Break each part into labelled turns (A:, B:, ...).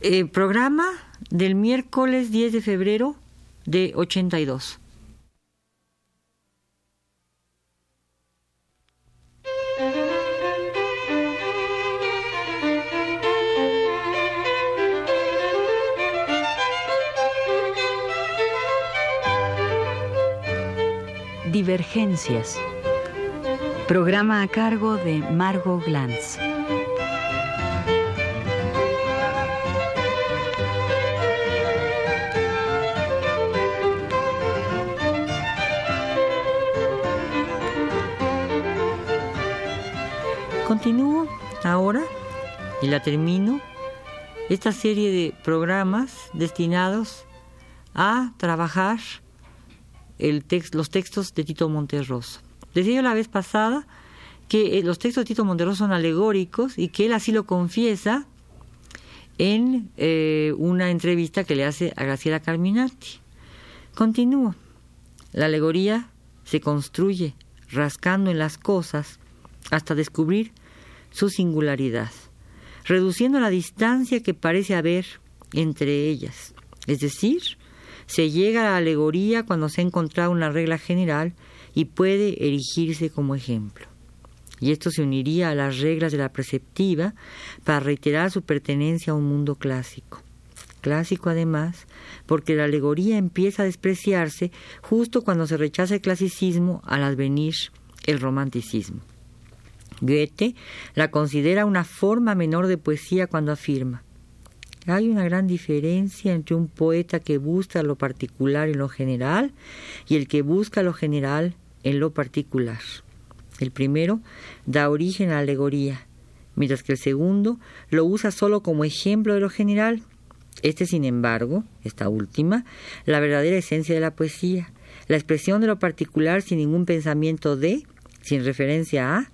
A: Eh, programa del miércoles 10 de febrero de 82.
B: Divergencias. Programa a cargo de Margot Glantz.
A: Continúo ahora y la termino esta serie de programas destinados a trabajar los textos de Tito Monterroso. Decía la vez pasada que eh, los textos de Tito Monterroso son alegóricos y que él así lo confiesa en eh, una entrevista que le hace a Graciela Carminati. Continúo. La alegoría se construye rascando en las cosas hasta descubrir su singularidad, reduciendo la distancia que parece haber entre ellas. Es decir, se llega a la alegoría cuando se ha encontrado una regla general y puede erigirse como ejemplo. Y esto se uniría a las reglas de la preceptiva para reiterar su pertenencia a un mundo clásico. Clásico además, porque la alegoría empieza a despreciarse justo cuando se rechaza el clasicismo al advenir el romanticismo. Goethe la considera una forma menor de poesía cuando afirma hay una gran diferencia entre un poeta que busca lo particular en lo general y el que busca lo general en lo particular. El primero da origen a la alegoría, mientras que el segundo lo usa solo como ejemplo de lo general. Este, sin embargo, esta última, la verdadera esencia de la poesía, la expresión de lo particular sin ningún pensamiento de, sin referencia a,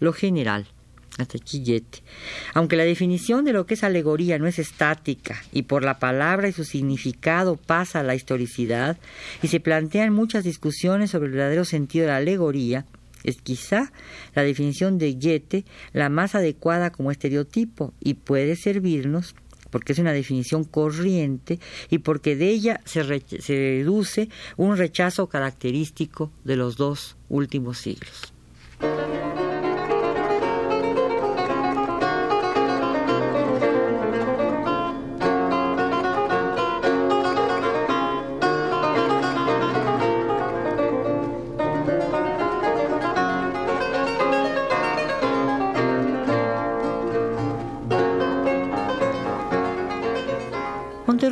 A: lo general. Hasta chillete. Aunque la definición de lo que es alegoría no es estática y por la palabra y su significado pasa a la historicidad y se plantean muchas discusiones sobre el verdadero sentido de la alegoría, es quizá la definición de Goethe la más adecuada como estereotipo y puede servirnos porque es una definición corriente y porque de ella se, se deduce un rechazo característico de los dos últimos siglos.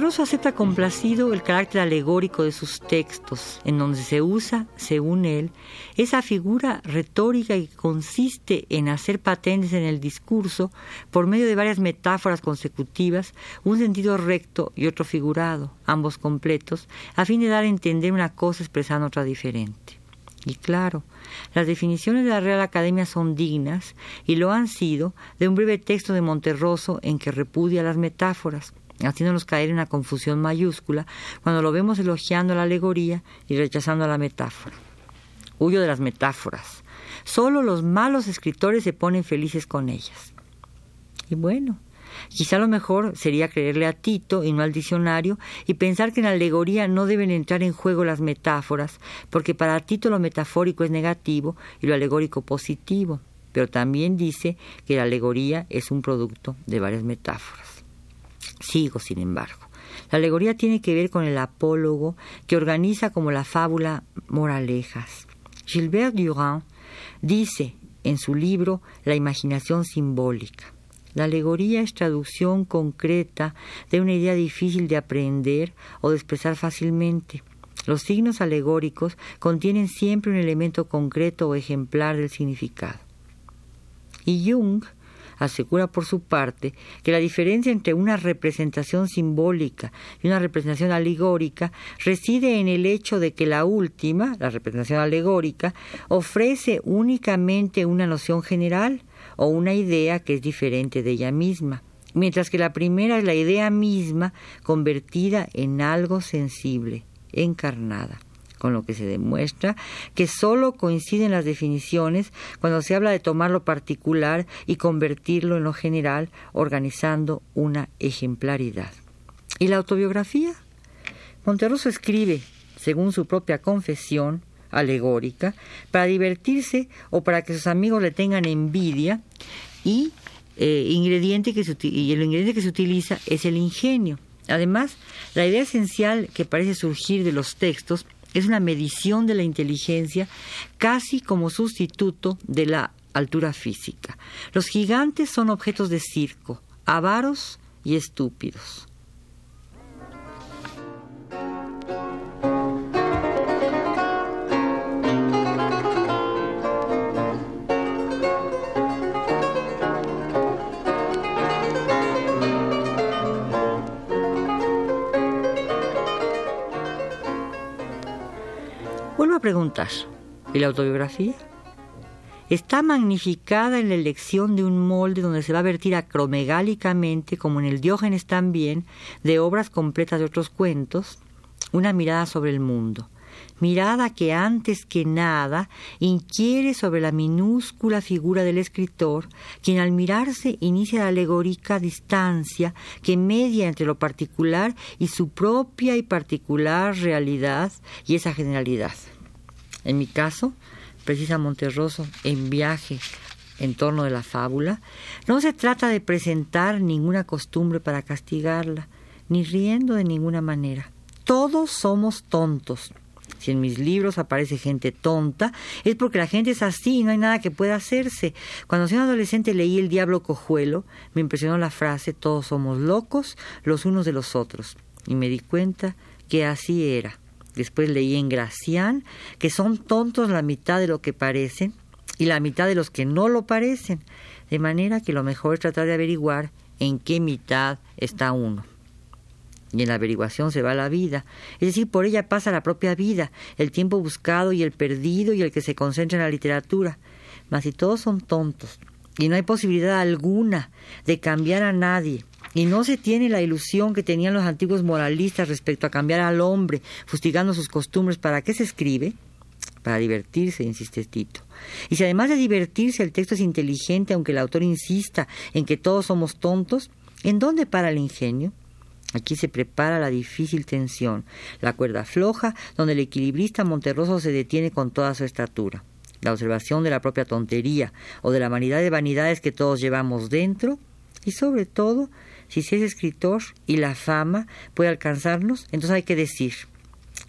A: Monterroso acepta complacido el carácter alegórico de sus textos, en donde se usa, según él, esa figura retórica que consiste en hacer patentes en el discurso, por medio de varias metáforas consecutivas, un sentido recto y otro figurado, ambos completos, a fin de dar a entender una cosa expresando otra diferente. Y claro, las definiciones de la Real Academia son dignas, y lo han sido, de un breve texto de Monterroso en que repudia las metáforas haciéndonos caer en una confusión mayúscula cuando lo vemos elogiando la alegoría y rechazando la metáfora. Huyo de las metáforas. Solo los malos escritores se ponen felices con ellas. Y bueno, quizá lo mejor sería creerle a Tito y no al diccionario y pensar que en la alegoría no deben entrar en juego las metáforas, porque para Tito lo metafórico es negativo y lo alegórico positivo, pero también dice que la alegoría es un producto de varias metáforas. Sigo, sin embargo. La alegoría tiene que ver con el apólogo que organiza como la fábula moralejas. Gilbert Durand dice en su libro La imaginación simbólica. La alegoría es traducción concreta de una idea difícil de aprender o de expresar fácilmente. Los signos alegóricos contienen siempre un elemento concreto o ejemplar del significado. Y Jung asegura por su parte que la diferencia entre una representación simbólica y una representación alegórica reside en el hecho de que la última, la representación alegórica, ofrece únicamente una noción general o una idea que es diferente de ella misma, mientras que la primera es la idea misma convertida en algo sensible, encarnada. Con lo que se demuestra que sólo coinciden las definiciones cuando se habla de tomar lo particular y convertirlo en lo general, organizando una ejemplaridad. ¿Y la autobiografía? Monterroso escribe, según su propia confesión alegórica, para divertirse o para que sus amigos le tengan envidia y, eh, ingrediente que y el ingrediente que se utiliza es el ingenio. Además, la idea esencial que parece surgir de los textos es una medición de la inteligencia casi como sustituto de la altura física. Los gigantes son objetos de circo, avaros y estúpidos. ¿Y la autobiografía? Está magnificada en la elección de un molde donde se va a vertir acromegálicamente, como en el Diógenes también, de obras completas de otros cuentos, una mirada sobre el mundo. Mirada que antes que nada inquiere sobre la minúscula figura del escritor, quien al mirarse inicia la alegórica distancia que media entre lo particular y su propia y particular realidad y esa generalidad. En mi caso, precisa Monterroso, en viaje en torno de la fábula, no se trata de presentar ninguna costumbre para castigarla, ni riendo de ninguna manera. Todos somos tontos. Si en mis libros aparece gente tonta, es porque la gente es así y no hay nada que pueda hacerse. Cuando soy adolescente leí El Diablo Cojuelo, me impresionó la frase Todos somos locos los unos de los otros. Y me di cuenta que así era. Después leí en Gracián que son tontos la mitad de lo que parecen y la mitad de los que no lo parecen, de manera que lo mejor es tratar de averiguar en qué mitad está uno. Y en la averiguación se va la vida, es decir, por ella pasa la propia vida, el tiempo buscado y el perdido y el que se concentra en la literatura. Mas si todos son tontos y no hay posibilidad alguna de cambiar a nadie, y no se tiene la ilusión que tenían los antiguos moralistas respecto a cambiar al hombre, fustigando sus costumbres. ¿Para qué se escribe? Para divertirse, insiste Tito. Y si además de divertirse el texto es inteligente, aunque el autor insista en que todos somos tontos, ¿en dónde para el ingenio? Aquí se prepara la difícil tensión, la cuerda floja, donde el equilibrista Monterroso se detiene con toda su estatura. La observación de la propia tontería o de la vanidad de vanidades que todos llevamos dentro y sobre todo si se es escritor y la fama puede alcanzarnos, entonces hay que decir.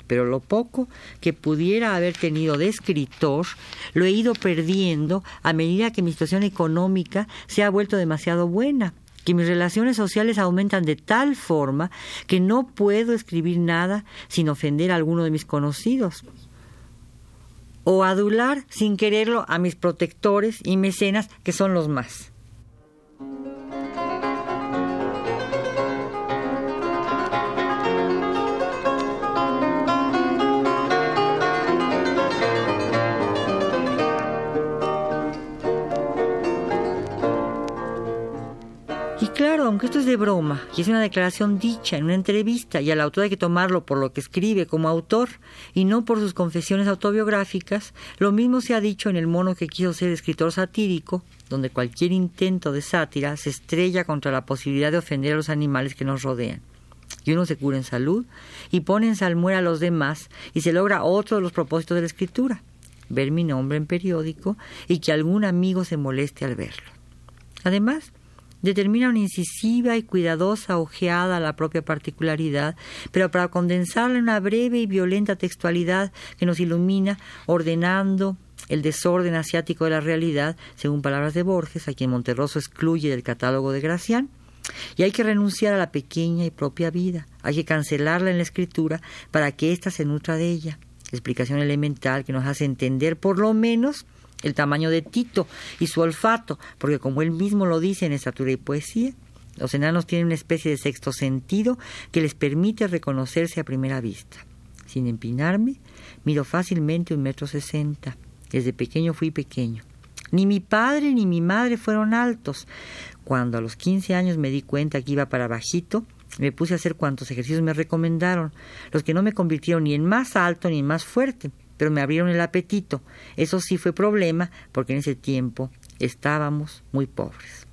A: Pero lo poco que pudiera haber tenido de escritor lo he ido perdiendo a medida que mi situación económica se ha vuelto demasiado buena, que mis relaciones sociales aumentan de tal forma que no puedo escribir nada sin ofender a alguno de mis conocidos o adular sin quererlo a mis protectores y mecenas que son los más. Aunque esto es de broma y es una declaración dicha en una entrevista y al autor hay que tomarlo por lo que escribe como autor y no por sus confesiones autobiográficas, lo mismo se ha dicho en El mono que quiso ser escritor satírico, donde cualquier intento de sátira se estrella contra la posibilidad de ofender a los animales que nos rodean. Y uno se cura en salud y pone en salmuera a los demás y se logra otro de los propósitos de la escritura, ver mi nombre en periódico y que algún amigo se moleste al verlo. Además, determina una incisiva y cuidadosa ojeada a la propia particularidad, pero para condensarla en una breve y violenta textualidad que nos ilumina, ordenando el desorden asiático de la realidad, según palabras de Borges, a quien Monterroso excluye del catálogo de Gracián, y hay que renunciar a la pequeña y propia vida, hay que cancelarla en la escritura para que ésta se nutra de ella. Explicación elemental que nos hace entender por lo menos el tamaño de Tito y su olfato, porque como él mismo lo dice en Estatura y Poesía, los enanos tienen una especie de sexto sentido que les permite reconocerse a primera vista. Sin empinarme, miro fácilmente un metro sesenta. Desde pequeño fui pequeño. Ni mi padre ni mi madre fueron altos. Cuando a los quince años me di cuenta que iba para bajito, Me puse a hacer cuantos ejercicios me recomendaron, los que no me convirtieron ni en más alto ni en más fuerte, pero me abrieron el apetito. Eso sí fue problema, porque en ese tiempo estábamos muy pobres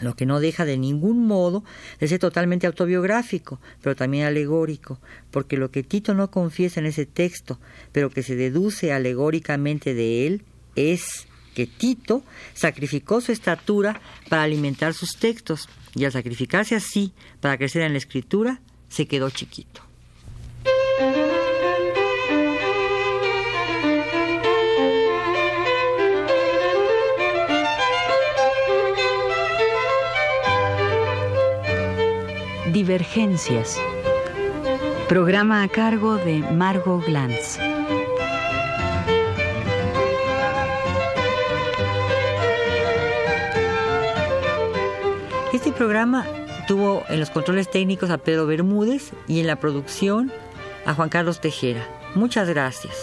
A: lo que no deja de ningún modo de ser totalmente autobiográfico, pero también alegórico, porque lo que Tito no confiesa en ese texto, pero que se deduce alegóricamente de él, es que Tito sacrificó su estatura para alimentar sus textos, y al sacrificarse así para crecer en la escritura, se quedó chiquito.
B: Divergencias. Programa a cargo de Margot Glantz.
A: Este programa tuvo en los controles técnicos a Pedro Bermúdez y en la producción a Juan Carlos Tejera. Muchas gracias.